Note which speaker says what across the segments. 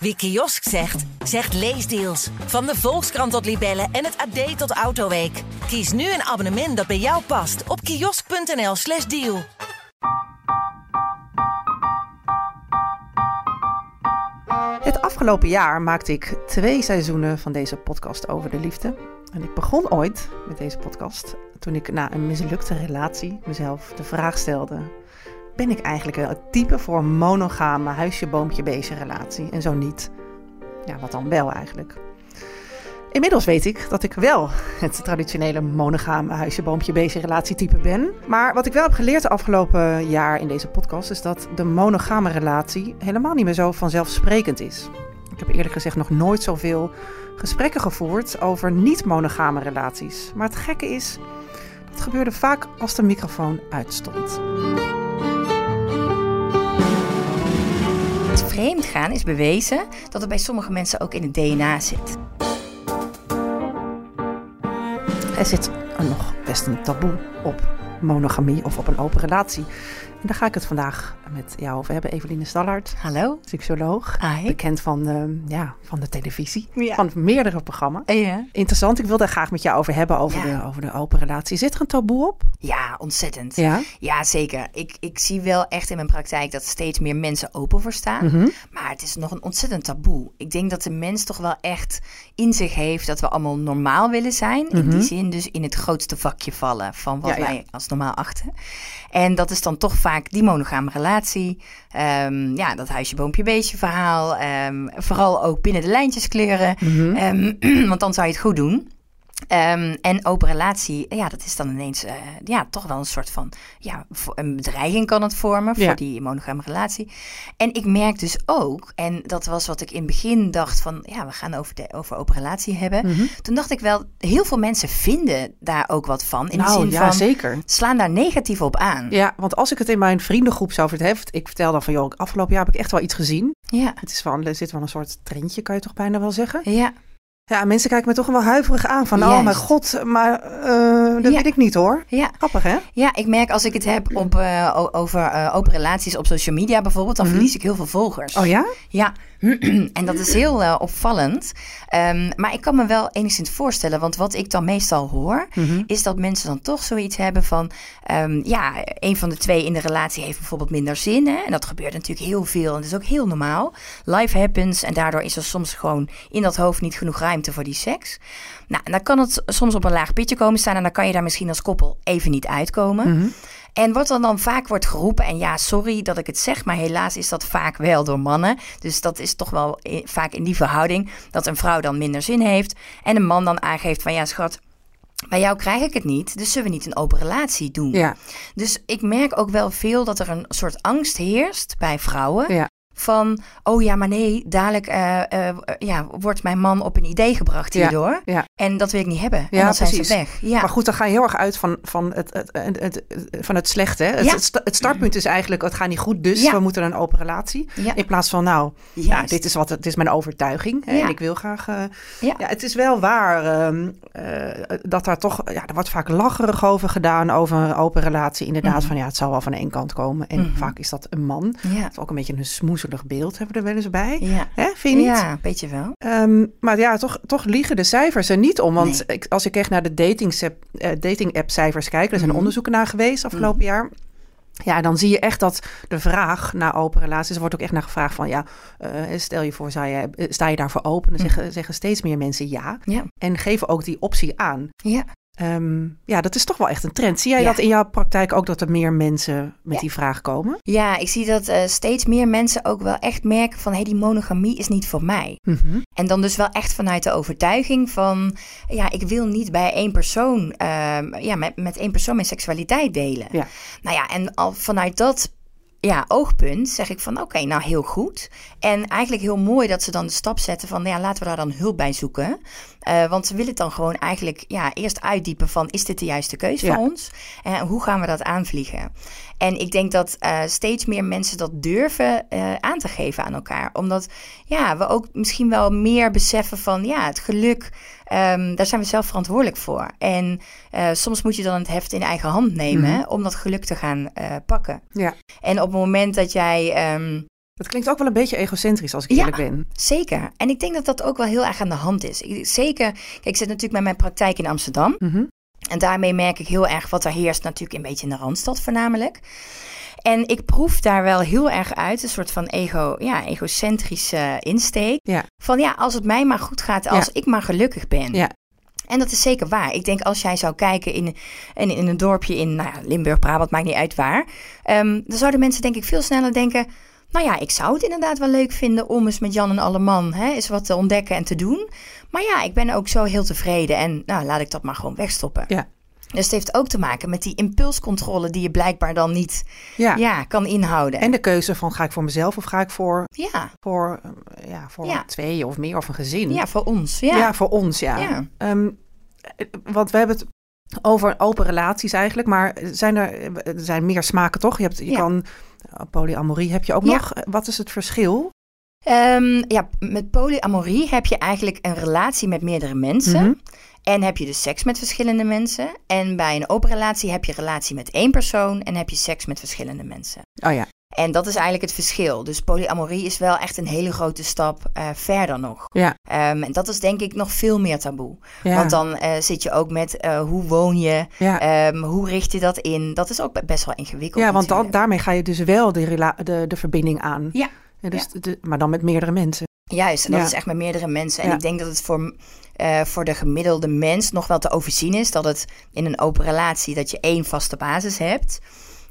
Speaker 1: Wie kiosk zegt, zegt leesdeals. Van de Volkskrant tot Libellen en het AD tot Autoweek. Kies nu een abonnement dat bij jou past op kiosk.nl/slash deal.
Speaker 2: Het afgelopen jaar maakte ik twee seizoenen van deze podcast over de liefde. En ik begon ooit met deze podcast toen ik na een mislukte relatie mezelf de vraag stelde: ben ik eigenlijk wel het type voor een monogame huisje, boompje, beestje relatie? En zo niet. Ja, wat dan wel eigenlijk? Inmiddels weet ik dat ik wel het traditionele monogame huisje, boompje, beestje relatietype ben. Maar wat ik wel heb geleerd de afgelopen jaar in deze podcast is dat de monogame relatie helemaal niet meer zo vanzelfsprekend is. Ik heb eerlijk gezegd nog nooit zoveel gesprekken gevoerd over niet-monogame relaties. Maar het gekke is, dat gebeurde vaak als de microfoon uitstond.
Speaker 3: Gaan is bewezen dat het bij sommige mensen ook in het DNA zit.
Speaker 2: Er zit nog best een taboe op monogamie of op een open relatie. En daar ga ik het vandaag met jou over hebben. Eveline Stallard,
Speaker 3: Hallo?
Speaker 2: seksuoloog.
Speaker 3: Hi.
Speaker 2: Bekend van, de, ja, van de televisie,
Speaker 3: Ja.
Speaker 2: van meerdere programma's.
Speaker 3: Ja.
Speaker 2: Interessant, ik wil daar graag met jou over hebben, over,
Speaker 3: Ja.
Speaker 2: de, over de open relatie. Zit er een taboe op?
Speaker 3: Ja, ontzettend.
Speaker 2: Ja.
Speaker 3: Ja, zeker. Ik, ik zie wel echt in mijn praktijk dat steeds meer mensen open voor staan.
Speaker 2: Mhm.
Speaker 3: Maar het is nog een ontzettend taboe. Ik denk dat de mens toch wel echt in zich heeft dat we allemaal normaal willen zijn. In die zin dus in het grootste vakje vallen van wat
Speaker 2: Mhm.
Speaker 3: Wij als normaal achten. En dat is dan toch vaak die monogame relatie. Ehm, ja, dat huisje, boompje, beestje verhaal. Ehm, vooral ook binnen de lijntjes kleuren.
Speaker 2: Mhm.
Speaker 3: Ehm, want dan zou je het goed doen. Ehm, en open relatie, ja, dat is dan ineens eh, ja, toch wel een soort van ja, een bedreiging kan het vormen voor die monogame relatie. En ik merk dus ook, en dat was wat ik in het begin dacht van ja, we gaan over, de, over open relatie hebben.
Speaker 2: Mhm.
Speaker 3: Toen dacht ik wel, heel veel mensen vinden daar ook wat van. In de
Speaker 2: nou,
Speaker 3: zin
Speaker 2: ja,
Speaker 3: van
Speaker 2: zeker.
Speaker 3: slaan daar negatief op aan.
Speaker 2: Ja, want als ik het in mijn vriendengroep zou vertellen, ik vertel dan van, joh, afgelopen jaar heb ik echt wel iets gezien.
Speaker 3: Ja,
Speaker 2: Het is van, er zit wel een soort trendje, kan je toch bijna wel zeggen.
Speaker 3: ja,
Speaker 2: Ja, mensen kijken me toch wel huiverig aan van, oh mijn god, maar eh, dat
Speaker 3: Ja.
Speaker 2: weet ik niet hoor.
Speaker 3: ja.
Speaker 2: Grappig hè?
Speaker 3: Ja, ik merk als ik het heb op, eh, over eh, open relaties op social media bijvoorbeeld, dan verlies ik heel veel volgers.
Speaker 2: Oh ja?
Speaker 3: Ja, en dat is heel opvallend. Ehm, maar ik kan me wel enigszins voorstellen, want wat ik dan meestal hoor,
Speaker 2: Mhm.
Speaker 3: is dat mensen dan toch zoiets hebben van, ehm, ja, een van de twee in de relatie heeft bijvoorbeeld minder zin. Hè? En dat gebeurt natuurlijk heel veel en dat is ook heel normaal. Life happens en daardoor is er soms gewoon in dat hoofd niet genoeg ruimte voor die seks. Nou, en dan kan het soms op een laag pitje komen staan en dan kan je daar misschien als koppel even niet uitkomen.
Speaker 2: Mhm.
Speaker 3: En wat dan, dan vaak wordt geroepen, en ja, sorry dat ik het zeg, maar helaas is dat vaak wel door mannen. Dus dat is toch wel vaak in die verhouding dat een vrouw dan minder zin heeft. En een man dan aangeeft van ja, schat, bij jou krijg ik het niet, dus zullen we niet een open relatie doen?
Speaker 2: Ja,
Speaker 3: Dus ik merk ook wel veel dat er een soort angst heerst bij vrouwen.
Speaker 2: ja.
Speaker 3: Van, oh ja, maar nee, dadelijk eh, eh, ja, wordt mijn man op een idee gebracht hierdoor.
Speaker 2: ja.
Speaker 3: En dat wil ik niet hebben.
Speaker 2: Ja,
Speaker 3: en dan zijn ze
Speaker 2: precies.
Speaker 3: weg. Ja.
Speaker 2: Maar goed, dan ga je heel erg uit van, van, het, het, het, het- van het slechte. hè? Het, sta- startpunt is eigenlijk, het gaat niet goed, dus we moeten een open relatie.
Speaker 3: Ja.
Speaker 2: In plaats van, nou, ja, dit is, wat, het is mijn overtuiging. Hè? En ik wil graag... eh,
Speaker 3: Ja.
Speaker 2: het is wel waar ehm, eh, dat daar toch... Ja, er wordt vaak lacherig over gedaan, over een open relatie. Inderdaad,
Speaker 3: Mhm.
Speaker 2: van ja, het zal wel van één kant komen. En
Speaker 3: Mhm.
Speaker 2: vaak is dat een man.
Speaker 3: Ja.
Speaker 2: Dat is ook een beetje een beeld, hebben we er wel eens bij.
Speaker 3: Ja.
Speaker 2: Hè, vind je niet?
Speaker 3: Ja, een beetje wel.
Speaker 2: Ehm, maar ja, toch, toch liegen de cijfers er niet om. Want
Speaker 3: Nee.
Speaker 2: ik, als ik echt naar de dating app, dating app cijfers kijk, er zijn
Speaker 3: Mhm.
Speaker 2: onderzoeken naar geweest afgelopen jaar. Ja, dan zie je echt dat de vraag naar open relaties, er wordt ook echt naar gevraagd van ja, eh, stel je voor, sta je, eh, sta je daarvoor open? Dan zeggen, zeggen steeds meer mensen ja.
Speaker 3: Ja.
Speaker 2: En geven ook die optie aan.
Speaker 3: Ja.
Speaker 2: Ehm, ja, dat is toch wel echt een trend. Zie jij
Speaker 3: Ja.
Speaker 2: dat in jouw praktijk ook dat er meer mensen met
Speaker 3: Ja.
Speaker 2: die vraag komen?
Speaker 3: Ja, ik zie dat eh, steeds meer mensen ook wel echt merken van... hé, hey, die monogamie is niet voor mij.
Speaker 2: Mhm.
Speaker 3: En dan dus wel echt vanuit de overtuiging van... ja, ik wil niet bij één persoon... ehm, ja, met, met één persoon mijn seksualiteit delen.
Speaker 2: Ja.
Speaker 3: Nou ja, en al vanuit dat ja, oogpunt zeg ik van oké, nou heel goed. En eigenlijk heel mooi dat ze dan de stap zetten van ja, laten we daar dan hulp bij zoeken. Eh, want ze willen het dan gewoon eigenlijk ja, eerst uitdiepen van is dit de juiste keuze
Speaker 2: Ja.
Speaker 3: voor ons? En hoe gaan we dat aanvliegen? En ik denk dat eh, steeds meer mensen dat durven eh, aan te geven aan elkaar. Omdat ja, we ook misschien wel meer beseffen van ja, het geluk, ehm, daar zijn we zelf verantwoordelijk voor. En eh, soms moet je dan het heft in eigen hand nemen
Speaker 2: Mhm.
Speaker 3: om dat geluk te gaan eh, pakken.
Speaker 2: Ja.
Speaker 3: En op het moment dat jij ehm,
Speaker 2: Dat klinkt ook wel een beetje egocentrisch als ik eerlijk ben.
Speaker 3: Zeker. En ik denk dat dat ook wel heel erg aan de hand is. Ik- Zeker, kijk, ik zit natuurlijk met mijn praktijk in Amsterdam.
Speaker 2: Mhm.
Speaker 3: En daarmee merk ik heel erg wat er heerst, natuurlijk een beetje in de Randstad voornamelijk. En ik proef daar wel heel erg uit, een soort van ego, ja, egocentrische insteek.
Speaker 2: Ja.
Speaker 3: Van ja, als het mij maar goed gaat, als
Speaker 2: Ja.
Speaker 3: ik maar gelukkig ben.
Speaker 2: Ja.
Speaker 3: En dat is zeker waar. Ik denk als jij zou kijken in, in, in een dorpje in nou ja, Limburg, Brabant, maakt niet uit waar. ehm, dan zouden mensen denk ik veel sneller denken... Nou ja, ik zou het inderdaad wel leuk vinden om eens met Jan en Alleman hè, eens wat te ontdekken en te doen. Maar ja, ik ben ook zo heel tevreden en nou, laat ik dat maar gewoon wegstoppen.
Speaker 2: Ja.
Speaker 3: Dus het heeft ook te maken met die impulscontrole die je blijkbaar dan niet
Speaker 2: Ja.
Speaker 3: ja. kan inhouden.
Speaker 2: En de keuze van ga ik voor mezelf of ga ik voor,
Speaker 3: ja,
Speaker 2: voor, eh, ja, voor
Speaker 3: Ja.
Speaker 2: twee of meer of een gezin.
Speaker 3: ja, voor ons. Ja.
Speaker 2: Ja, voor ons, ja. Ehm, eh, want we hebben het over open relaties eigenlijk, maar zijn er, er zijn meer smaken toch? Je, hebt, je kan eh, polyamorie heb je ook nog. Eh, Wat is het verschil?
Speaker 3: Ehm, ja, met polyamorie heb je eigenlijk een relatie met meerdere mensen.
Speaker 2: Mhm.
Speaker 3: En heb je dus seks met verschillende mensen. En bij een open relatie heb je relatie met één persoon en heb je seks met verschillende mensen.
Speaker 2: Oh ja,
Speaker 3: En dat is eigenlijk het verschil. Dus polyamorie is wel echt een hele grote stap eh, verder nog.
Speaker 2: ja,
Speaker 3: Ehm, en dat is denk ik nog veel meer taboe.
Speaker 2: ja.
Speaker 3: Want dan eh, zit je ook met eh, hoe woon je,
Speaker 2: ja.
Speaker 3: Ehm, hoe richt je dat in. Dat is ook be- best wel ingewikkeld.
Speaker 2: ja, want dan, daarmee ga je dus wel de, de, de verbinding aan.
Speaker 3: Ja.
Speaker 2: Dus de, maar dan met meerdere mensen.
Speaker 3: Juist, en dat
Speaker 2: Ja.
Speaker 3: is echt met meerdere mensen. En
Speaker 2: Ja.
Speaker 3: ik denk dat het voor, eh, voor de gemiddelde mens nog wel te overzien is dat het in een open relatie dat je één vaste basis hebt.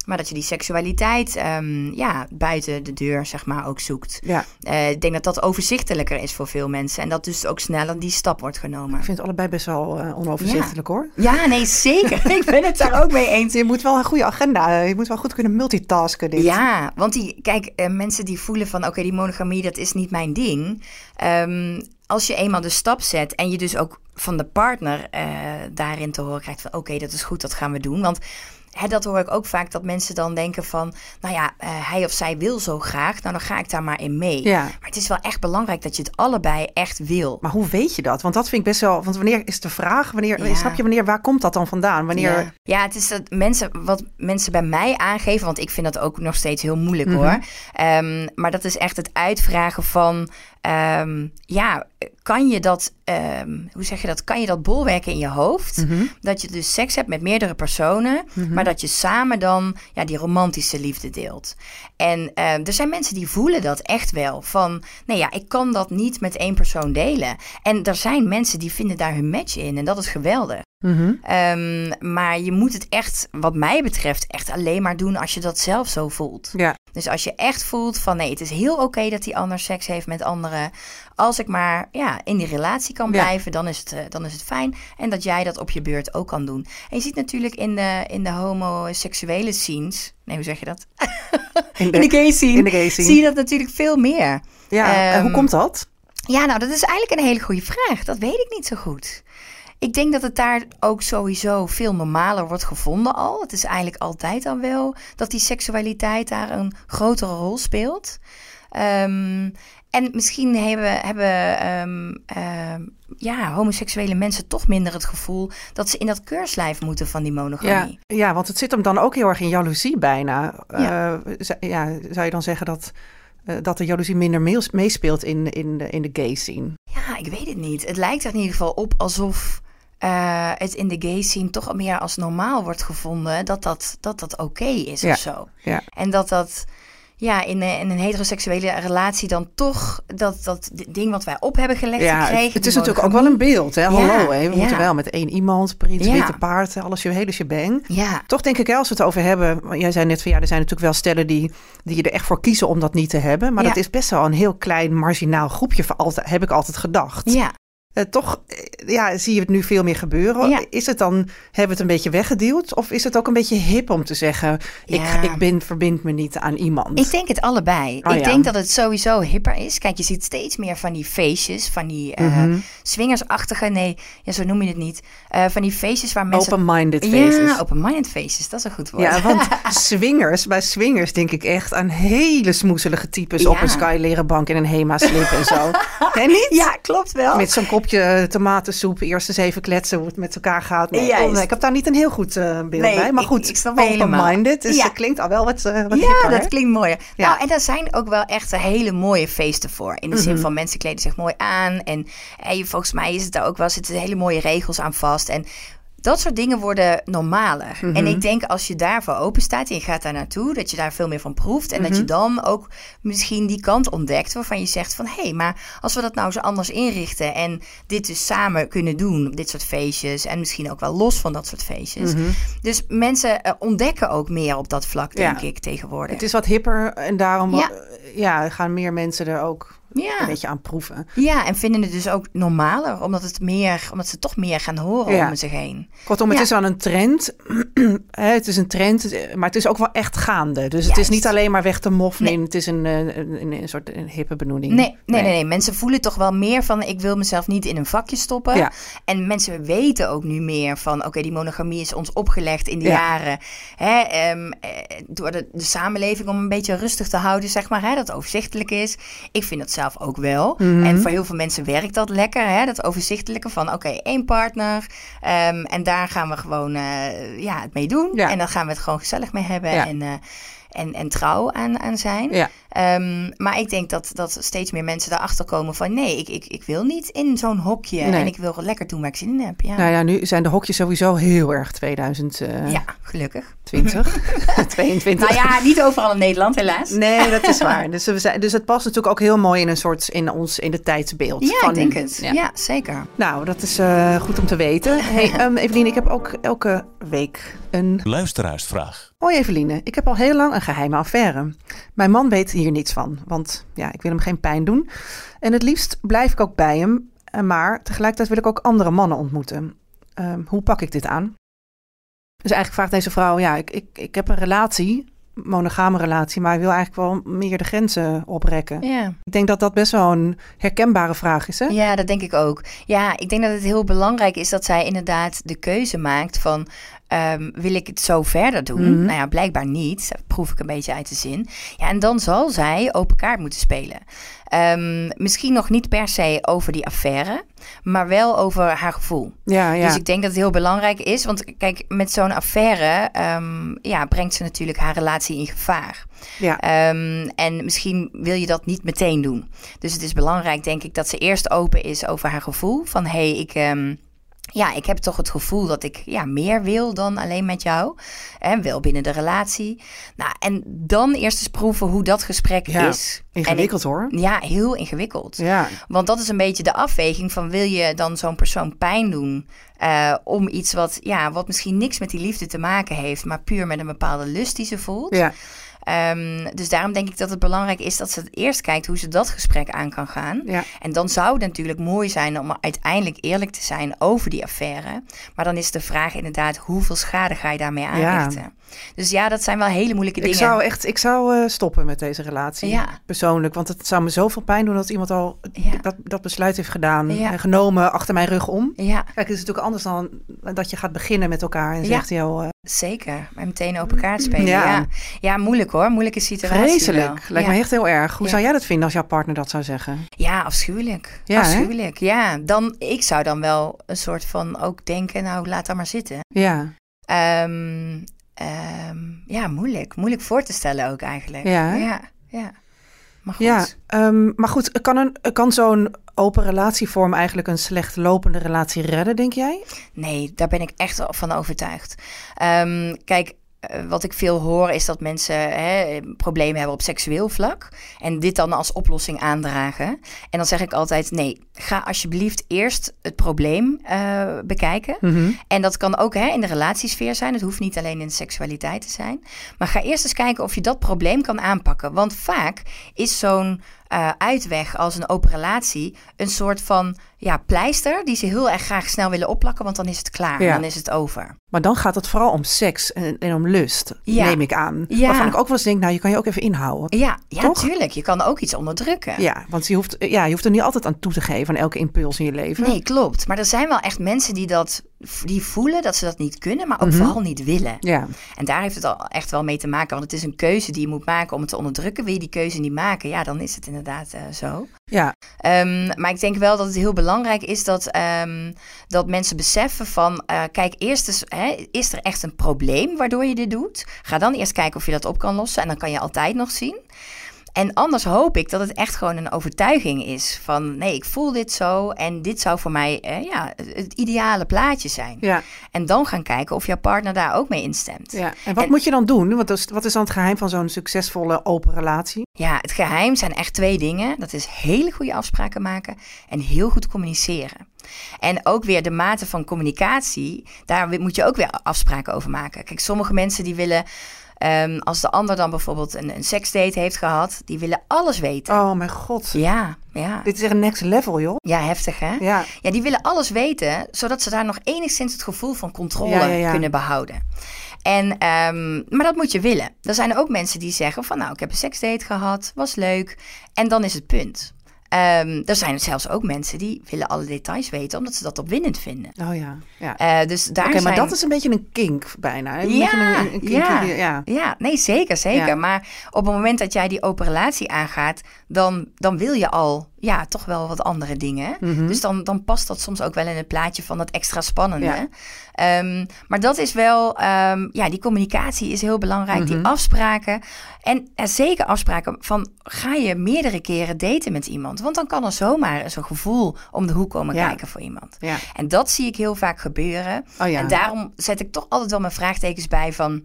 Speaker 3: Maar dat je die seksualiteit ehm, ja, buiten de deur zeg maar ook zoekt.
Speaker 2: Ja,
Speaker 3: Eh, ik denk dat dat overzichtelijker is voor veel mensen. En dat dus ook sneller die stap wordt genomen.
Speaker 2: ik vind het allebei best wel eh, onoverzichtelijk hoor.
Speaker 3: Ja, nee, zeker. ik ben het daar ook mee eens.
Speaker 2: Je moet wel een goede agenda, je moet wel goed kunnen multitasken. Dit.
Speaker 3: Ja, want die, kijk, eh, mensen die voelen van oké, die monogamie, dat is niet mijn ding. Ehm, als je eenmaal de stap zet en je dus ook van de partner eh, daarin te horen krijgt van oké, dat is goed, dat gaan we doen. Want hè, dat hoor ik ook vaak, dat mensen dan denken van, nou ja, eh, hij of zij wil zo graag, nou dan ga ik daar maar in mee.
Speaker 2: Ja.
Speaker 3: Maar het is wel echt belangrijk dat je het allebei echt wil.
Speaker 2: Maar hoe weet je dat? Want dat vind ik best wel. Want wanneer is de vraag? Wanneer
Speaker 3: Ja.
Speaker 2: snap je wanneer? Waar komt dat dan vandaan? Wanneer?
Speaker 3: Ja. ja, het is dat mensen, wat mensen bij mij aangeven, want ik vind dat ook nog steeds heel moeilijk
Speaker 2: Mhm.
Speaker 3: hoor. Ehm, maar dat is echt het uitvragen van, ehm, ja, kan je dat, ehm, hoe zeg je dat, kan je dat bolwerken in je hoofd?
Speaker 2: Mhm.
Speaker 3: Dat je dus seks hebt met meerdere personen, maar dat je samen dan ja, die romantische liefde deelt. En ehm, er zijn mensen die voelen dat echt wel. Van, nee ja, ik kan dat niet met één persoon delen. En er zijn mensen die vinden daar hun match in en dat is geweldig.
Speaker 2: Mhm.
Speaker 3: Ehm, maar je moet het echt, wat mij betreft, echt alleen maar doen als je dat zelf zo voelt.
Speaker 2: Ja,
Speaker 3: Dus als je echt voelt van nee, het is heel oké dat die ander seks heeft met anderen. Als ik maar ja, in die relatie kan
Speaker 2: Ja.
Speaker 3: blijven, dan, is het, eh, dan is het fijn. En dat jij dat op je beurt ook kan doen. En je ziet natuurlijk in de, in de homoseksuele scenes. Nee, hoe zeg je dat?
Speaker 2: in
Speaker 3: In de gay scene.
Speaker 2: in de gay scene.
Speaker 3: Zie je dat natuurlijk veel meer.
Speaker 2: ja. en hoe
Speaker 3: Ehm,
Speaker 2: komt dat?
Speaker 3: Ja, nou, dat is eigenlijk een hele goede vraag. Dat weet ik niet zo goed. Ik denk dat het daar ook sowieso veel normaler wordt gevonden al. Het is eigenlijk altijd al wel dat die seksualiteit daar een grotere rol speelt. Ehm, en misschien hebben, hebben ehm, ehm, ja, homoseksuele mensen toch minder het gevoel dat ze in dat keurslijf moeten van die monogamie.
Speaker 2: ja, want het zit hem dan ook heel erg in jaloezie bijna.
Speaker 3: Ja.
Speaker 2: Eh, ja, zou je dan zeggen dat, eh, dat de jaloezie minder mees- meespeelt in, in, de, in de gay scene?
Speaker 3: Ja, ik weet het niet. Het lijkt er in ieder geval op alsof eh, het in de gay scene toch meer als normaal wordt gevonden dat dat, dat, dat oké is
Speaker 2: Ja.
Speaker 3: of zo.
Speaker 2: Ja.
Speaker 3: En dat dat ja, in, een- in een heteroseksuele relatie dan toch dat, dat ding wat wij op hebben gelegd
Speaker 2: Ja,
Speaker 3: gekregen.
Speaker 2: het is natuurlijk ook wel een beeld. Hè? Hallo,
Speaker 3: Ja,
Speaker 2: hè? we
Speaker 3: ja.
Speaker 2: moeten wel met één iemand, prins, witte paard, alles je hele shebang.
Speaker 3: Ja,
Speaker 2: Toch denk ik, hè, als we het over hebben, jij zei net van ja, er zijn natuurlijk wel stellen die, die er echt voor kiezen om dat niet te hebben. Maar dat is best wel een heel klein marginaal groepje, voor altijd, heb ik altijd gedacht.
Speaker 3: ja.
Speaker 2: Eh, toch eh, ja, zie je het nu veel meer gebeuren.
Speaker 3: Ja.
Speaker 2: Is het dan, hebben we het een beetje weggeduwd? Of is het ook een beetje hip om te zeggen, ik,
Speaker 3: Ja.
Speaker 2: ik ben, verbind me niet aan iemand?
Speaker 3: Ik denk het allebei.
Speaker 2: Oh,
Speaker 3: ik
Speaker 2: ja.
Speaker 3: denk dat het sowieso hipper is. Kijk, je ziet steeds meer van die feestjes, van die
Speaker 2: Mhm.
Speaker 3: swingersachtige, nee, ja, zo noem je het niet. Van die feestjes waar mensen...
Speaker 2: Open-minded faces.
Speaker 3: Ja, open-minded feestjes, dat is een goed woord.
Speaker 2: Ja, want swingers, bij swingers denk ik echt aan hele smoezelige types op een Sky leren bank in een Hema slip en zo. Hè, niet?
Speaker 3: Ja, klopt wel.
Speaker 2: Met zo'n kopje tomatensoep. Eerst eens even kletsen hoe het met elkaar gaat. Nee, oh, ik heb daar niet een heel goed eh, beeld
Speaker 3: Nee,
Speaker 2: bij. Maar
Speaker 3: ik-
Speaker 2: goed,
Speaker 3: ik helemaal.
Speaker 2: open-minded. Dus
Speaker 3: Ja.
Speaker 2: dat klinkt al wel wat, eh wat
Speaker 3: Ja,
Speaker 2: hipper, hè?
Speaker 3: dat klinkt mooi.
Speaker 2: Ja.
Speaker 3: Nou, en daar zijn ook wel echt hele mooie feesten voor. In de
Speaker 2: Mhm.
Speaker 3: zin van mensen kleden zich mooi aan. En hey, volgens mij is het daar ook wel, zitten hele mooie regels aan vast. En dat soort dingen worden normaler.
Speaker 2: Mhm.
Speaker 3: En ik denk als je daarvoor open staat en je gaat daar naartoe, dat je daar veel meer van proeft. En dat
Speaker 2: Mhm.
Speaker 3: je dan ook misschien die kant ontdekt waarvan je zegt van hé, hey, maar als we dat nou zo anders inrichten en dit dus samen kunnen doen, dit soort feestjes. En misschien ook wel los van dat soort feestjes.
Speaker 2: Mhm.
Speaker 3: Dus mensen eh, ontdekken ook meer op dat vlak, denk
Speaker 2: Ja.
Speaker 3: ik, tegenwoordig.
Speaker 2: Het is wat hipper en daarom
Speaker 3: Ja.
Speaker 2: eh, ja, gaan meer mensen er ook
Speaker 3: ja.
Speaker 2: een beetje aan proeven.
Speaker 3: Ja, en vinden het dus ook normaler, omdat, het meer, omdat ze toch meer gaan horen
Speaker 2: Ja.
Speaker 3: om zich heen.
Speaker 2: Kortom, het
Speaker 3: Ja.
Speaker 2: is wel een trend. Het is een trend, maar het is ook wel echt gaande. Dus het is niet alleen maar weg te moffelen.
Speaker 3: Nee.
Speaker 2: Het is een, eh, een, een, een soort een hippe benoeming.
Speaker 3: Nee, nee, nee, nee. Mensen voelen toch wel meer van ik wil mezelf niet in een vakje stoppen.
Speaker 2: Ja.
Speaker 3: En mensen weten ook nu meer van oké, die monogamie is ons opgelegd in de
Speaker 2: Ja.
Speaker 3: jaren. Hè, ehm, eh, door de, de samenleving om een beetje rustig te houden, zeg maar. Hè, dat overzichtelijk is. Ik vind dat zelf ook wel.
Speaker 2: Mhm.
Speaker 3: En voor heel veel mensen werkt dat lekker. Hè, dat overzichtelijke van oké, één partner. ehm, en daar gaan we gewoon eh, ja, het mee doen.
Speaker 2: Ja.
Speaker 3: En dan gaan we het gewoon gezellig mee hebben.
Speaker 2: Ja.
Speaker 3: En, eh, en, en trouw aan, aan zijn.
Speaker 2: Ja.
Speaker 3: Ehm, maar ik denk dat, dat steeds meer mensen daarachter komen van... nee, ik, ik, ik wil niet in zo'n hokje.
Speaker 2: Nee.
Speaker 3: En ik wil lekker doen waar ik zin in heb. Ja,
Speaker 2: Nou ja, nu zijn de hokjes sowieso heel erg 2020.
Speaker 3: ja gelukkig.
Speaker 2: 22.
Speaker 3: Nou ja, niet overal in Nederland helaas.
Speaker 2: Nee, dat is waar. Dus, we zijn, dus het past natuurlijk ook heel mooi in een soort in ons in de tijdsbeeld.
Speaker 3: Ja,
Speaker 2: van
Speaker 3: ik denk
Speaker 2: nu.
Speaker 3: het.
Speaker 2: Ja.
Speaker 3: Ja, zeker.
Speaker 2: Nou, dat is eh, goed om te weten. Hey, um, Evelien, ik heb ook elke week een.
Speaker 4: Luisteraarsvraag.
Speaker 2: Hoi Eveline, ik heb al heel lang een geheime affaire. Mijn man weet hier niets van, want ja, ik wil hem geen pijn doen. En het liefst blijf ik ook bij hem, eh, maar tegelijkertijd wil ik ook andere mannen ontmoeten. Ehm, hoe pak ik dit aan? Dus eigenlijk vraagt deze vrouw, ja, ik, ik, ik heb een relatie, monogame relatie, maar ik wil eigenlijk wel meer de grenzen oprekken.
Speaker 3: Ja.
Speaker 2: Ik denk dat dat best wel een herkenbare vraag is, hè?
Speaker 3: ja, dat denk ik ook. Ja, ik denk dat het heel belangrijk is dat zij inderdaad de keuze maakt van... ehm, wil ik het zo verder doen?
Speaker 2: Mhm.
Speaker 3: Nou ja, blijkbaar niet. Dat proef ik een beetje uit de zin. Ja, en dan zal zij open kaart moeten spelen. Ehm, misschien nog niet per se over die affaire, maar wel over haar gevoel.
Speaker 2: Ja, ja.
Speaker 3: Dus ik denk dat het heel belangrijk is. Want kijk, met zo'n affaire ehm, ja, brengt ze natuurlijk haar relatie in gevaar.
Speaker 2: ja.
Speaker 3: En misschien wil je dat niet meteen doen. Dus het is belangrijk, denk ik, dat ze eerst open is over haar gevoel. Van hé, hey, ik. Ja, ik heb toch het gevoel dat ik ja, meer wil dan alleen met jou. En wel binnen de relatie. Nou, en dan eerst eens proeven hoe dat gesprek
Speaker 2: Ja,
Speaker 3: is.
Speaker 2: Ingewikkeld hoor.
Speaker 3: Ja, heel ingewikkeld.
Speaker 2: Ja.
Speaker 3: Want dat is een beetje de afweging van wil je dan zo'n persoon pijn doen eh, om iets wat, ja, wat misschien niks met die liefde te maken heeft, maar puur met een bepaalde lust die ze voelt.
Speaker 2: Ja.
Speaker 3: Ehm, dus daarom denk ik dat het belangrijk is dat ze het eerst kijkt hoe ze dat gesprek aan kan gaan.
Speaker 2: Ja.
Speaker 3: En dan zou het natuurlijk mooi zijn om uiteindelijk eerlijk te zijn over die affaire. Maar dan is de vraag inderdaad, hoeveel schade ga je daarmee aanrichten? Dus ja, dat zijn wel hele moeilijke
Speaker 2: Ik
Speaker 3: dingen.
Speaker 2: zou echt, ik zou eh, stoppen met deze relatie.
Speaker 3: Ja.
Speaker 2: Persoonlijk, want het zou me zoveel pijn doen dat iemand al
Speaker 3: Ja.
Speaker 2: dat, dat besluit heeft gedaan
Speaker 3: Ja.
Speaker 2: en genomen achter mijn rug om.
Speaker 3: Ja,
Speaker 2: Kijk, het is natuurlijk anders dan dat je gaat beginnen met elkaar en
Speaker 3: Ja.
Speaker 2: zegt, joh, eh,
Speaker 3: zeker. Maar meteen open kaart spelen.
Speaker 2: Ja.
Speaker 3: Ja, moeilijk hoor. Moeilijke situatie.
Speaker 2: vreselijk. Lijkt me echt heel erg. Hoe zou jij dat vinden als jouw partner dat zou zeggen?
Speaker 3: Ja, afschuwelijk.
Speaker 2: Ja, hè?
Speaker 3: afschuwelijk. Ja, dan, ik zou dan wel een soort van ook denken, nou laat dat maar zitten.
Speaker 2: Ja,
Speaker 3: Ehm, ehm, ja, moeilijk. Moeilijk voor te stellen ook eigenlijk.
Speaker 2: Ja,
Speaker 3: ja. ja. Maar goed.
Speaker 2: ja ehm, maar goed, kan, een, kan zo'n open relatievorm eigenlijk een slecht lopende relatie redden, denk jij?
Speaker 3: Nee, daar ben ik echt van overtuigd. Ehm, kijk, eh, wat ik veel hoor is dat mensen hè, problemen hebben op seksueel vlak. En dit dan als oplossing aandragen. En dan zeg ik altijd: nee, ga alsjeblieft eerst het probleem eh, bekijken.
Speaker 2: Mhm.
Speaker 3: En dat kan ook hè, in de relatiesfeer zijn. Het hoeft niet alleen in de seksualiteit te zijn. Maar ga eerst eens kijken of je dat probleem kan aanpakken. Want vaak is zo'n eh, uitweg als een open relatie een soort van ja, pleister die ze heel erg graag snel willen opplakken, want dan is het klaar.
Speaker 2: Ja.
Speaker 3: Dan is het over.
Speaker 2: Maar dan gaat het vooral om seks en, en om lust,
Speaker 3: Ja.
Speaker 2: neem ik aan.
Speaker 3: Ja.
Speaker 2: Waarvan ik ook wel eens denk, nou, je kan je ook even inhouden.
Speaker 3: Ja, ja
Speaker 2: Toch?
Speaker 3: tuurlijk. Je kan ook iets onderdrukken.
Speaker 2: Ja, want je hoeft, ja, je hoeft er niet altijd aan toe te geven aan elke impuls in je leven.
Speaker 3: Nee, klopt. Maar er zijn wel echt mensen die dat die voelen dat ze dat niet kunnen, maar ook
Speaker 2: Mhm.
Speaker 3: vooral niet willen.
Speaker 2: Ja,
Speaker 3: En daar heeft het al echt wel mee te maken. Want het is een keuze die je moet maken om het te onderdrukken. Wil je die keuze niet maken, ja, dan is het inderdaad eh, zo.
Speaker 2: ja,
Speaker 3: Ehm, maar ik denk wel dat het heel belangrijk is dat, ehm, dat mensen beseffen van... eh, kijk, eerst hè, is er echt een probleem waardoor je dit doet? Ga dan eerst kijken of je dat op kan lossen. En dan kan je altijd nog zien. En anders hoop ik dat het echt gewoon een overtuiging is van... nee, ik voel dit zo en dit zou voor mij eh, ja, het ideale plaatje zijn.
Speaker 2: ja,
Speaker 3: En dan gaan kijken of jouw partner daar ook mee instemt.
Speaker 2: ja. En wat
Speaker 3: En-
Speaker 2: moet je dan doen? Wat is, wat is dan het geheim van zo'n succesvolle open relatie?
Speaker 3: Ja, het geheim zijn echt twee dingen. Dat is hele goede afspraken maken en heel goed communiceren. En ook weer de mate van communicatie, daar moet je ook weer afspraken over maken. Kijk, sommige mensen die willen, ehm, als de ander dan bijvoorbeeld een, een seksdate heeft gehad, die willen alles weten.
Speaker 2: Oh mijn god.
Speaker 3: Ja, ja.
Speaker 2: Dit is echt een next level, joh.
Speaker 3: Ja, heftig hè?
Speaker 2: Ja,
Speaker 3: Ja, die willen alles weten, zodat ze daar nog enigszins het gevoel van controle
Speaker 2: Ja, ja, ja.
Speaker 3: kunnen behouden. En, ehm, maar dat moet je willen. Er zijn ook mensen die zeggen van nou, ik heb een seksdate gehad, was leuk. En dan is het punt. Ehm, er zijn zelfs ook mensen die willen alle details weten, omdat ze dat opwindend vinden.
Speaker 2: oh ja. ja.
Speaker 3: Eh, dus daar
Speaker 2: Oké, maar
Speaker 3: zijn...
Speaker 2: dat is een beetje een kink bijna. Een
Speaker 3: Ja,
Speaker 2: een, een kink
Speaker 3: ja.
Speaker 2: ja.
Speaker 3: Ja, nee, zeker, zeker.
Speaker 2: Ja.
Speaker 3: Maar op het moment dat jij die open relatie aangaat, dan, dan wil je al ja, toch wel wat andere dingen.
Speaker 2: Mhm.
Speaker 3: Dus dan, dan past dat soms ook wel in het plaatje van dat extra spannende.
Speaker 2: Ja.
Speaker 3: Ehm, maar dat is wel, ehm, ja, die communicatie is heel belangrijk.
Speaker 2: Mhm.
Speaker 3: Die afspraken. En er zeker afspraken van, ga je meerdere keren daten met iemand? Want dan kan er zomaar zo'n gevoel om de hoek komen
Speaker 2: Ja.
Speaker 3: kijken voor iemand.
Speaker 2: Ja.
Speaker 3: En dat zie ik heel vaak gebeuren.
Speaker 2: Oh.
Speaker 3: En daarom zet ik toch altijd wel mijn vraagtekens bij van...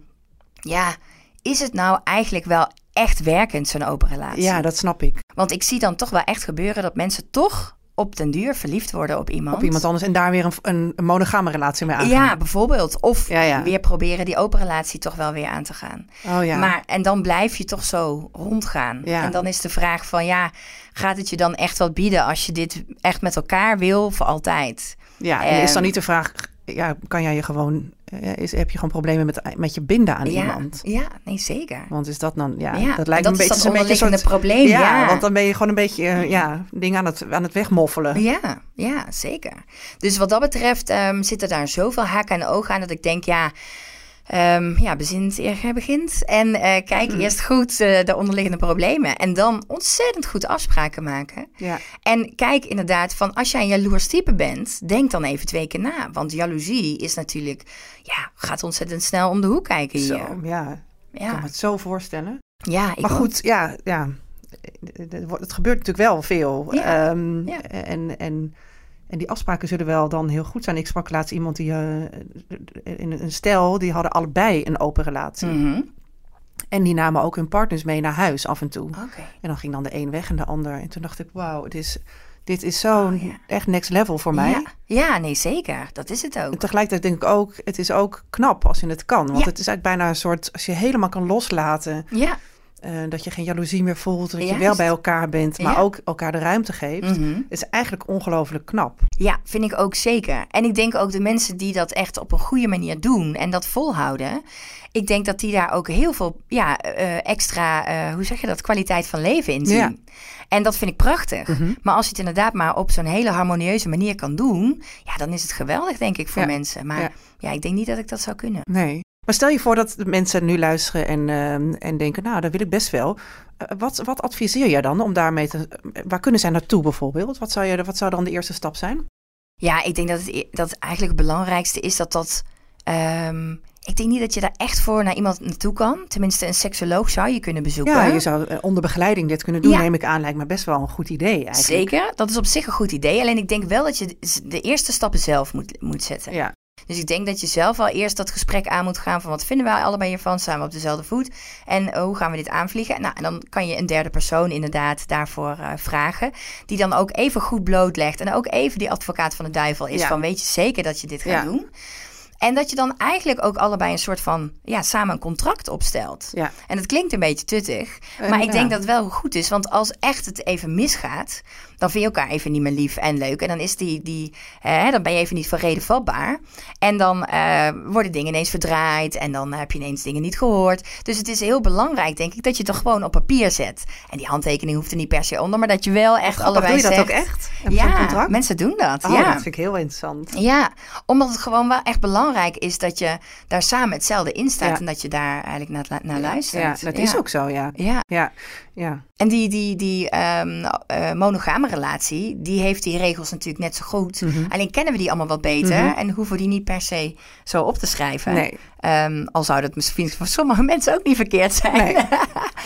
Speaker 3: Ja, is het nou eigenlijk wel echt werkend, zo'n open relatie?
Speaker 2: ja, dat snap ik.
Speaker 3: Want ik zie dan toch wel echt gebeuren dat mensen toch op den duur verliefd worden op iemand.
Speaker 2: Op iemand anders en daar weer een, een, een monogame relatie mee aangaan.
Speaker 3: Ja, bijvoorbeeld. Of
Speaker 2: Ja, ja.
Speaker 3: weer proberen die open relatie toch wel weer aan te gaan.
Speaker 2: Oh ja.
Speaker 3: Maar, en dan blijf je toch zo rondgaan.
Speaker 2: Ja.
Speaker 3: En dan is de vraag van ja, gaat het je dan echt wat bieden als je dit echt met elkaar wil voor altijd?
Speaker 2: ja, en is dan
Speaker 3: ehm,
Speaker 2: niet de vraag, ja, kan jij je gewoon, eh, is, heb je gewoon problemen met, met je binden aan
Speaker 3: ja,
Speaker 2: iemand?
Speaker 3: ja, nee zeker.
Speaker 2: Want is dat dan, ja,
Speaker 3: Ja,
Speaker 2: dat lijkt
Speaker 3: dat
Speaker 2: me een beetje, een beetje soort,
Speaker 3: probleem, ja.
Speaker 2: want dan ben je gewoon een beetje, eh, ja, dingen aan het, aan het wegmoffelen.
Speaker 3: Ja, ja, zeker. Dus wat dat betreft ehm, zitten daar zoveel haken en ogen aan dat ik denk, ja, ehm ja, bezin eer gij begint. En eh, kijk
Speaker 2: Mm.
Speaker 3: eerst goed eh, de onderliggende problemen. En dan ontzettend goed afspraken maken.
Speaker 2: Ja,
Speaker 3: En kijk inderdaad van, als jij een jaloers type bent, denk dan even twee keer na. Want jaloezie is natuurlijk, ja, gaat ontzettend snel om de hoek kijken hier.
Speaker 2: zo, ja, ik kan
Speaker 3: Ja,
Speaker 2: me het zo voorstellen.
Speaker 3: ja ik
Speaker 2: Maar
Speaker 3: ook.
Speaker 2: goed, ja, ja. Het gebeurt natuurlijk wel veel.
Speaker 3: Ja,
Speaker 2: Ehm,
Speaker 3: ja.
Speaker 2: En, en, en die afspraken zullen wel dan heel goed zijn. Ik sprak laatst iemand die eh, in een stel, die hadden allebei een open relatie.
Speaker 3: Mhm.
Speaker 2: En die namen ook hun partners mee naar huis af en toe. En dan ging dan de een weg en de ander. En toen dacht ik, wauw, dit is, dit is zo'n
Speaker 3: Oh, ja.
Speaker 2: echt next level voor mij.
Speaker 3: Ja, ja, nee, zeker. Dat is het
Speaker 2: En
Speaker 3: ook.
Speaker 2: tegelijkertijd denk ik ook, het is ook knap als je het kan. Want
Speaker 3: Ja.
Speaker 2: het is eigenlijk bijna een soort, als je helemaal kan loslaten.
Speaker 3: Ja.
Speaker 2: Eh, dat je geen jaloezie meer voelt. Dat je wel bij elkaar bent, maar
Speaker 3: Ja.
Speaker 2: ook elkaar de ruimte geeft.
Speaker 3: Mhm.
Speaker 2: is eigenlijk ongelooflijk knap.
Speaker 3: Ja, vind ik ook zeker. En ik denk ook de mensen die dat echt op een goede manier doen en dat volhouden. Ik denk dat die daar ook heel veel ja, eh, extra, eh, hoe zeg je dat, kwaliteit van leven in zien.
Speaker 2: Ja.
Speaker 3: En dat vind ik prachtig.
Speaker 2: Mhm.
Speaker 3: Maar als je het inderdaad maar op zo'n hele harmonieuze manier kan doen, ja, dan is het geweldig, denk ik, voor
Speaker 2: Ja.
Speaker 3: mensen. Maar
Speaker 2: ja.
Speaker 3: ik denk niet dat ik dat zou kunnen.
Speaker 2: Nee. Maar stel je voor dat de mensen nu luisteren en, ehm, en denken, nou, dat wil ik best wel. Eh, wat, wat adviseer jij dan om daarmee te... Waar kunnen zij naartoe bijvoorbeeld? Wat zou, je, wat zou dan de eerste stap zijn?
Speaker 3: Ja, ik denk dat het, dat het eigenlijk het belangrijkste is dat dat. ehm, ik denk niet dat je daar echt voor naar iemand naartoe kan. Tenminste, een seksoloog zou je kunnen bezoeken.
Speaker 2: Ja, je zou eh, onder begeleiding dit kunnen doen,
Speaker 3: Ja.
Speaker 2: neem ik aan. Lijkt me best wel een goed idee eigenlijk.
Speaker 3: Zeker, dat is op zich een goed idee. Alleen ik denk wel dat je de eerste stappen zelf moet, moet zetten.
Speaker 2: Ja,
Speaker 3: Dus ik denk dat je zelf al eerst dat gesprek aan moet gaan van wat vinden wij allebei hiervan? Staan we op dezelfde voet? En hoe gaan we dit aanvliegen? Nou, en dan kan je een derde persoon inderdaad daarvoor eh, vragen. Die dan ook even goed blootlegt. En ook even die advocaat van de duivel is
Speaker 2: Ja.
Speaker 3: van weet je zeker dat je dit gaat
Speaker 2: Ja.
Speaker 3: doen? En dat je dan eigenlijk ook allebei een soort van, ja, samen een contract opstelt.
Speaker 2: ja.
Speaker 3: En het klinkt een beetje tuttig,
Speaker 2: Eh,
Speaker 3: maar ik denk dat het wel goed is. Want als echt het even misgaat, dan vind je elkaar even niet meer lief en leuk. En dan, is die, die, dan ben je even niet van reden vatbaar. En dan eh, worden dingen ineens verdraaid. En dan heb je ineens dingen niet gehoord. Dus het is heel belangrijk, denk ik, dat je het toch gewoon op papier zet. En die handtekening hoeft er niet per se onder, maar dat je wel echt
Speaker 2: Grappig,
Speaker 3: allebei
Speaker 2: doe je dat
Speaker 3: zegt...
Speaker 2: ook echt?
Speaker 3: Ja, mensen doen dat.
Speaker 2: Oh,
Speaker 3: ja.
Speaker 2: dat vind ik heel interessant.
Speaker 3: Ja, omdat het gewoon wel echt belangrijk is dat je daar samen hetzelfde in staat
Speaker 2: Ja.
Speaker 3: en dat je daar eigenlijk naar, naar luistert.
Speaker 2: Ja, dat is ook zo, ja.
Speaker 3: Ja,
Speaker 2: Ja, ja.
Speaker 3: en die, die, die ehm, eh, monogame relatie, die heeft die regels natuurlijk net zo goed.
Speaker 2: Mhm.
Speaker 3: Alleen kennen we die allemaal wat beter en hoeven we die niet per se zo op te schrijven.
Speaker 2: Nee.
Speaker 3: Ehm, al zou dat misschien voor sommige mensen ook niet verkeerd zijn.
Speaker 2: Nee.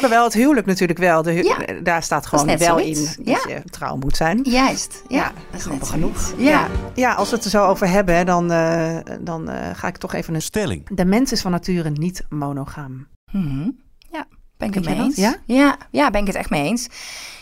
Speaker 2: Maar wel het huwelijk natuurlijk wel. De hu-
Speaker 3: Ja.
Speaker 2: Daar staat gewoon wel in dat
Speaker 3: Ja.
Speaker 2: je trouw moet zijn.
Speaker 3: Juist, ja.
Speaker 2: Ja,
Speaker 3: dat is
Speaker 2: grappig genoeg.
Speaker 3: Ja.
Speaker 2: ja, als we het er zo over hebben, dan, eh, dan eh, ga ik toch even een...
Speaker 4: Stelling.
Speaker 2: De mens is van nature niet monogaam.
Speaker 3: Mhm. Ja, ben ik het mee eens.
Speaker 2: Ja?
Speaker 3: Ja, ja, ben ik het echt mee eens.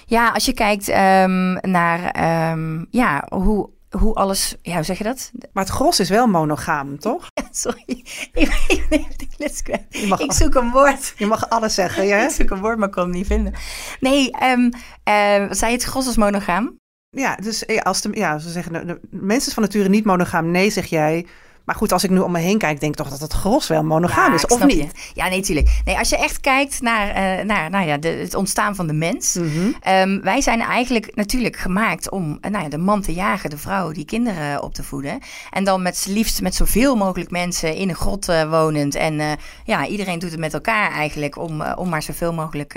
Speaker 3: Ja, als je kijkt ehm, naar ehm, ja, hoe, hoe alles, ja, hoe zeg je dat?
Speaker 2: Maar het gros is wel monogaam, toch?
Speaker 3: Sorry, ik, ik, neem de les kwijt.
Speaker 2: Je mag,
Speaker 3: ik zoek een woord.
Speaker 2: je mag alles zeggen, ja?
Speaker 3: Ik zoek een woord, maar ik kon het niet vinden. Nee, ehm eh, zei je het gros als monogaam?
Speaker 2: Ja, dus eh, als de, ja, ze zeggen, de, de mens is van nature niet monogaam. Nee, zeg jij. Maar goed, als ik nu om me heen kijk, denk ik toch dat het gros wel monogaam
Speaker 3: Ja,
Speaker 2: is, of niet?
Speaker 3: je. Ja, nee, tuurlijk. Nee, als je echt kijkt naar, eh, naar nou ja, de, het ontstaan van de mens.
Speaker 2: Mhm.
Speaker 3: Ehm, wij zijn eigenlijk natuurlijk gemaakt om eh, nou ja, de man te jagen, de vrouw die kinderen op te voeden. En dan met liefst met zoveel mogelijk mensen in een grot eh, wonend. En ja, iedereen doet het met elkaar eigenlijk om, om maar zoveel mogelijk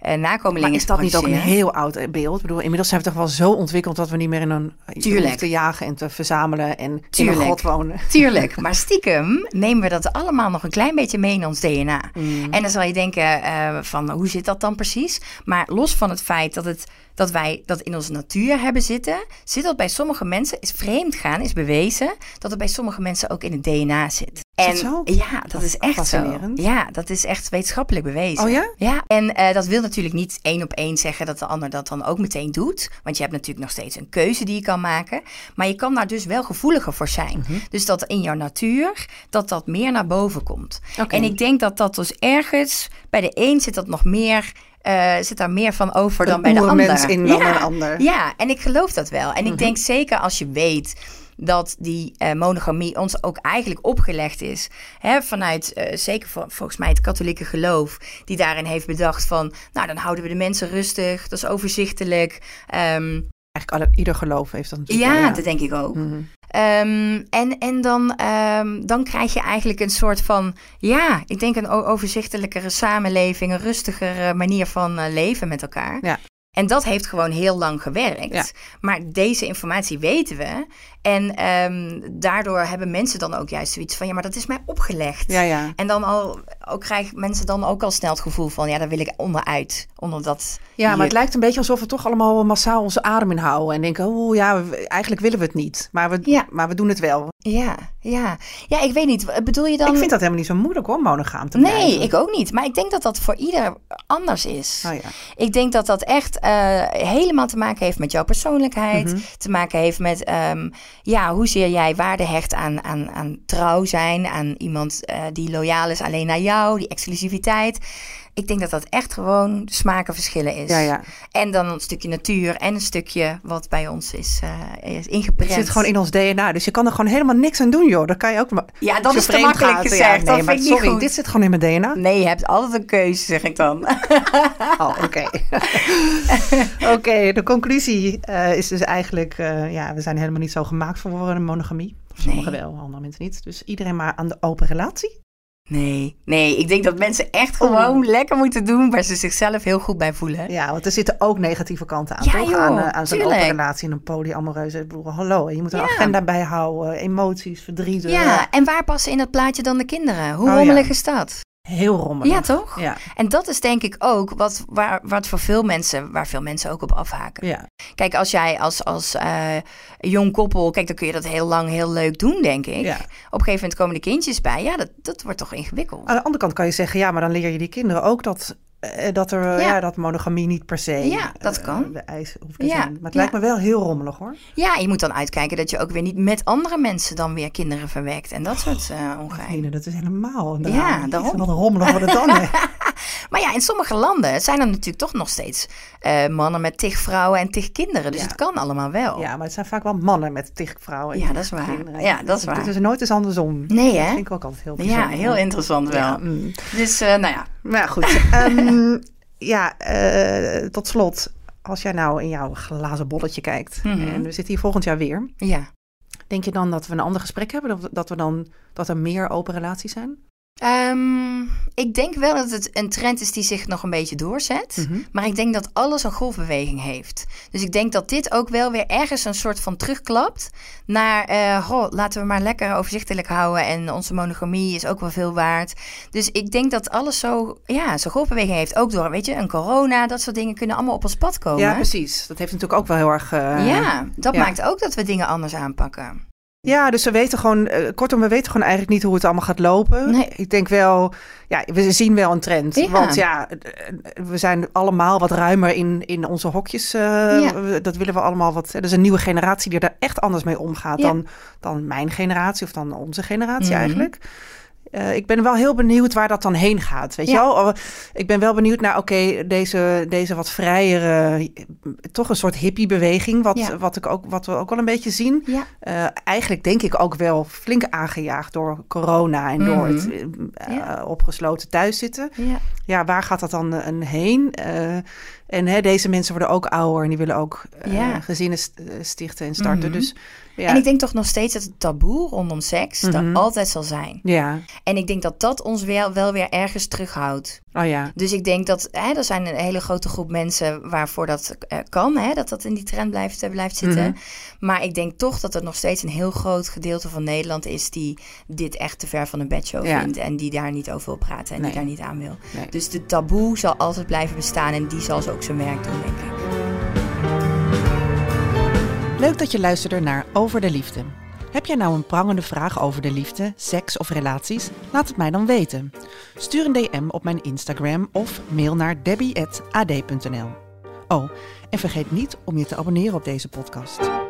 Speaker 3: nakomelingen
Speaker 2: Maar is dat niet ook een heel oud beeld? Ik bedoel, inmiddels zijn we toch wel zo ontwikkeld dat we niet meer in een
Speaker 3: Tuurlijk.
Speaker 2: te jagen en te verzamelen en in een grot wonen.
Speaker 3: Tuurlijk, maar stiekem nemen we dat allemaal nog een klein beetje mee in ons DNA.
Speaker 2: Mm.
Speaker 3: En dan zal je denken eh, van hoe zit dat dan precies? Maar los van het feit dat, het, dat wij dat in onze natuur hebben zitten, zit dat bij sommige mensen, is vreemd gaan, is bewezen, dat het bij sommige mensen ook in het DNA zit.
Speaker 2: Is
Speaker 3: en
Speaker 2: dat zo?
Speaker 3: ja, dat is echt zo. Ja, dat is echt wetenschappelijk bewezen.
Speaker 2: Oh ja?
Speaker 3: Ja, en eh, dat wil natuurlijk niet één op één zeggen dat de ander dat dan ook meteen doet. Want je hebt natuurlijk nog steeds een keuze die je kan maken. Maar je kan daar dus wel gevoeliger voor zijn.
Speaker 2: Mhm.
Speaker 3: Dus dat in jouw natuur, dat dat meer naar boven komt. En ik denk dat dat dus ergens, bij de een zit dat nog meer, eh, zit daar meer van over dan bij de ander.
Speaker 2: in dan
Speaker 3: ja.
Speaker 2: een ander. Mhm.
Speaker 3: Ja, en ik geloof dat wel. En ik denk zeker als je weet dat die eh, monogamie ons ook eigenlijk opgelegd is. Hè, vanuit, eh, zeker vol- volgens mij het katholieke geloof, die daarin heeft bedacht van, nou dan houden we de mensen rustig, dat is overzichtelijk. Ehm,
Speaker 2: Eigenlijk alle, ieder geloof heeft dat natuurlijk.
Speaker 3: ja,
Speaker 2: wel,
Speaker 3: dat denk ik ook.
Speaker 2: Mhm.
Speaker 3: Ehm, en en dan, ehm, dan krijg je eigenlijk een soort van, ja, ik denk een overzichtelijkere samenleving, een rustigere manier van eh, leven met elkaar.
Speaker 2: Ja.
Speaker 3: En dat heeft gewoon heel lang gewerkt.
Speaker 2: Ja.
Speaker 3: Maar deze informatie weten we. En ehm, daardoor hebben mensen dan ook juist zoiets van, ja, maar dat is mij opgelegd.
Speaker 2: Ja, ja.
Speaker 3: En dan al, ook krijgen mensen dan ook al snel het gevoel van, ja, daar wil ik onderuit. Onder dat
Speaker 2: Ja, maar het lijkt een beetje alsof we toch allemaal massaal onze adem inhouden. En denken, oh ja, we- eigenlijk willen we het niet. Maar we,
Speaker 3: Ja.
Speaker 2: maar we doen het wel.
Speaker 3: Ja, ja. Ja, ik weet niet. Bedoel je dan...
Speaker 2: Ik vind dat helemaal niet zo moeilijk hoor, monogaam te
Speaker 3: Nee,
Speaker 2: blijven.
Speaker 3: ik ook niet. Maar ik denk dat dat voor ieder anders is.
Speaker 2: Oh ja.
Speaker 3: Ik denk dat dat echt eh, helemaal te maken heeft met jouw persoonlijkheid.
Speaker 2: Mhm.
Speaker 3: Te maken heeft met ehm, ja, hoezeer jij waarde hecht aan, aan, aan trouw zijn. Aan iemand eh, die loyaal is alleen naar jou. Die exclusiviteit. Ik denk dat dat echt gewoon smakenverschillen is.
Speaker 2: Ja, ja.
Speaker 3: En dan een stukje natuur en een stukje wat bij ons is, eh is ingeprent.
Speaker 2: Het zit gewoon in ons DNA, dus je kan er gewoon helemaal niks aan doen, joh. Dat kan je ook.
Speaker 3: Ja, dat is te makkelijk
Speaker 2: gaat,
Speaker 3: gezegd.
Speaker 2: Ja,
Speaker 3: Dat
Speaker 2: nee,
Speaker 3: vind
Speaker 2: maar
Speaker 3: ik niet
Speaker 2: sorry,
Speaker 3: goed.
Speaker 2: dit zit gewoon in mijn DNA.
Speaker 3: Nee, je hebt altijd een keuze, zeg ik dan.
Speaker 2: Oh, oké. Oké, de conclusie eh, is dus eigenlijk, eh, ja, we zijn helemaal niet zo gemaakt voor een monogamie. Sommigen
Speaker 3: Nee.
Speaker 2: wel, andere mensen niet. Dus iedereen maar aan de open relatie.
Speaker 3: Nee, nee, ik denk dat mensen echt gewoon lekker moeten doen waar ze zichzelf heel goed bij voelen.
Speaker 2: Ja, want er zitten ook negatieve kanten aan,
Speaker 3: Ja,
Speaker 2: toch?
Speaker 3: joh,
Speaker 2: aan eh, aan zo'n open relatie en een polyamoreuze. Ik bedoel, hallo, je moet een
Speaker 3: Ja.
Speaker 2: agenda bijhouden, emoties, verdriet. eh,
Speaker 3: Ja, en waar passen in dat plaatje dan de kinderen? Hoe
Speaker 2: Oh,
Speaker 3: rommelig
Speaker 2: ja.
Speaker 3: is dat?
Speaker 2: Heel rommelig.
Speaker 3: Ja, toch?
Speaker 2: Ja,
Speaker 3: En dat is denk ik ook wat, waar, wat voor veel mensen, waar veel mensen ook op afhaken.
Speaker 2: ja.
Speaker 3: Kijk, als jij als, als eh, jong koppel, kijk, dan kun je dat heel lang heel leuk doen, denk ik.
Speaker 2: Ja.
Speaker 3: Op een gegeven moment komen de kindjes bij. Ja, dat, dat wordt toch ingewikkeld.
Speaker 2: Aan de andere kant kan je zeggen, ja, maar dan leer je die kinderen ook dat, dat, er, ja.
Speaker 3: Ja.
Speaker 2: dat monogamie niet per se
Speaker 3: Ja, dat
Speaker 2: eh,
Speaker 3: kan.
Speaker 2: de eis hoeft te
Speaker 3: Ja,
Speaker 2: zijn. Maar het lijkt me wel heel rommelig hoor.
Speaker 3: Ja, je moet dan uitkijken dat je ook weer niet met andere mensen dan weer kinderen verwekt. En dat soort eh ongeheim.
Speaker 2: Nee, dat is helemaal.
Speaker 3: Ja, daarom.
Speaker 2: Wat rommelig wordt het dan.
Speaker 3: Maar ja, in sommige landen zijn er natuurlijk toch nog steeds eh, mannen met tig vrouwen en tig kinderen. Dus
Speaker 2: Ja.
Speaker 3: het kan allemaal wel.
Speaker 2: Ja, maar het zijn vaak wel mannen met tig vrouwen. en
Speaker 3: Ja, dat is waar.
Speaker 2: kinderen.
Speaker 3: Ja, dat is waar.
Speaker 2: Het is nooit eens andersom.
Speaker 3: Nee,
Speaker 2: Dat
Speaker 3: hè?
Speaker 2: vind ik ook altijd heel
Speaker 3: Ja,
Speaker 2: bijzonder.
Speaker 3: heel interessant wel.
Speaker 2: Ja, mm.
Speaker 3: Dus, eh, nou ja.
Speaker 2: Maar ja, goed. Ehm, ja, eh, tot slot. als jij nou in jouw glazen bolletje kijkt
Speaker 3: Mhm.
Speaker 2: en we zitten hier volgend jaar weer,
Speaker 3: Ja.
Speaker 2: denk je dan dat we een ander gesprek hebben? Dat, dat, we dan, dat er meer open relaties zijn?
Speaker 3: Ehm, ik denk wel dat het een trend is die zich nog een beetje doorzet.
Speaker 2: Mhm.
Speaker 3: Maar ik denk dat alles een golfbeweging heeft. Dus ik denk dat dit ook wel weer ergens een soort van terugklapt naar, eh, goh, laten we maar lekker overzichtelijk houden en onze monogamie is ook wel veel waard. Dus ik denk dat alles zo, ja, zo'n golfbeweging heeft. Ook door, weet je, een corona, dat soort dingen kunnen allemaal op ons pad komen.
Speaker 2: Ja, precies. Dat heeft natuurlijk ook wel heel erg... eh,
Speaker 3: Ja, dat
Speaker 2: ja.
Speaker 3: maakt ook dat we dingen anders aanpakken.
Speaker 2: Ja, dus we weten gewoon, eh, kortom, we weten gewoon eigenlijk niet hoe het allemaal gaat lopen.
Speaker 3: Nee.
Speaker 2: Ik denk wel, ja, we zien wel een trend.
Speaker 3: Ja.
Speaker 2: Want ja, eh, we zijn allemaal wat ruimer in, in onze hokjes. eh,
Speaker 3: Ja.
Speaker 2: Dat willen we allemaal wat. Er is een nieuwe generatie die er echt anders mee omgaat
Speaker 3: Ja.
Speaker 2: dan, dan mijn generatie of dan onze generatie
Speaker 3: Mhm.
Speaker 2: eigenlijk. Eh, ik ben wel heel benieuwd waar dat dan heen gaat. Weet
Speaker 3: Ja.
Speaker 2: je wel? Ik ben wel benieuwd naar, oké, deze, deze wat vrijere, toch een soort hippiebeweging, wat,
Speaker 3: Ja.
Speaker 2: wat, ik ook, wat we ook wel een beetje zien.
Speaker 3: Ja.
Speaker 2: Eh, eigenlijk denk ik ook wel flink aangejaagd door corona en door
Speaker 3: Mhm.
Speaker 2: het eh, opgesloten thuiszitten.
Speaker 3: Ja.
Speaker 2: Ja, waar gaat dat dan heen? En hè, deze mensen worden ook ouder en die willen ook eh, gezinnen eh, stichten en starten.
Speaker 3: Mhm.
Speaker 2: Dus ja,
Speaker 3: En ik denk toch nog steeds dat het taboe rondom seks er altijd zal zijn.
Speaker 2: ja,
Speaker 3: En ik denk dat dat ons wel, wel weer ergens terughoudt.
Speaker 2: oh ja,
Speaker 3: Dus ik denk dat hè, er zijn een hele grote groep mensen waarvoor dat eh, kan, hè, dat dat in die trend blijft, blijft zitten.
Speaker 2: Mhm.
Speaker 3: Maar ik denk toch dat er nog steeds een heel groot gedeelte van Nederland is die dit echt te ver van een bedshow
Speaker 2: Ja.
Speaker 3: vindt en die daar niet over wil praten en
Speaker 2: Nee.
Speaker 3: die daar niet aan wil.
Speaker 2: Nee.
Speaker 3: Dus de taboe zal altijd blijven bestaan en die zal ze ook zijn denk ik.
Speaker 2: Leuk dat je luisterde naar Over de Liefde. Heb jij nou een prangende vraag over de liefde, seks of relaties? Laat het mij dan weten. Stuur een DM op mijn Instagram of mail naar debbie.ad.nl. Oh, en vergeet niet om je te abonneren op deze podcast.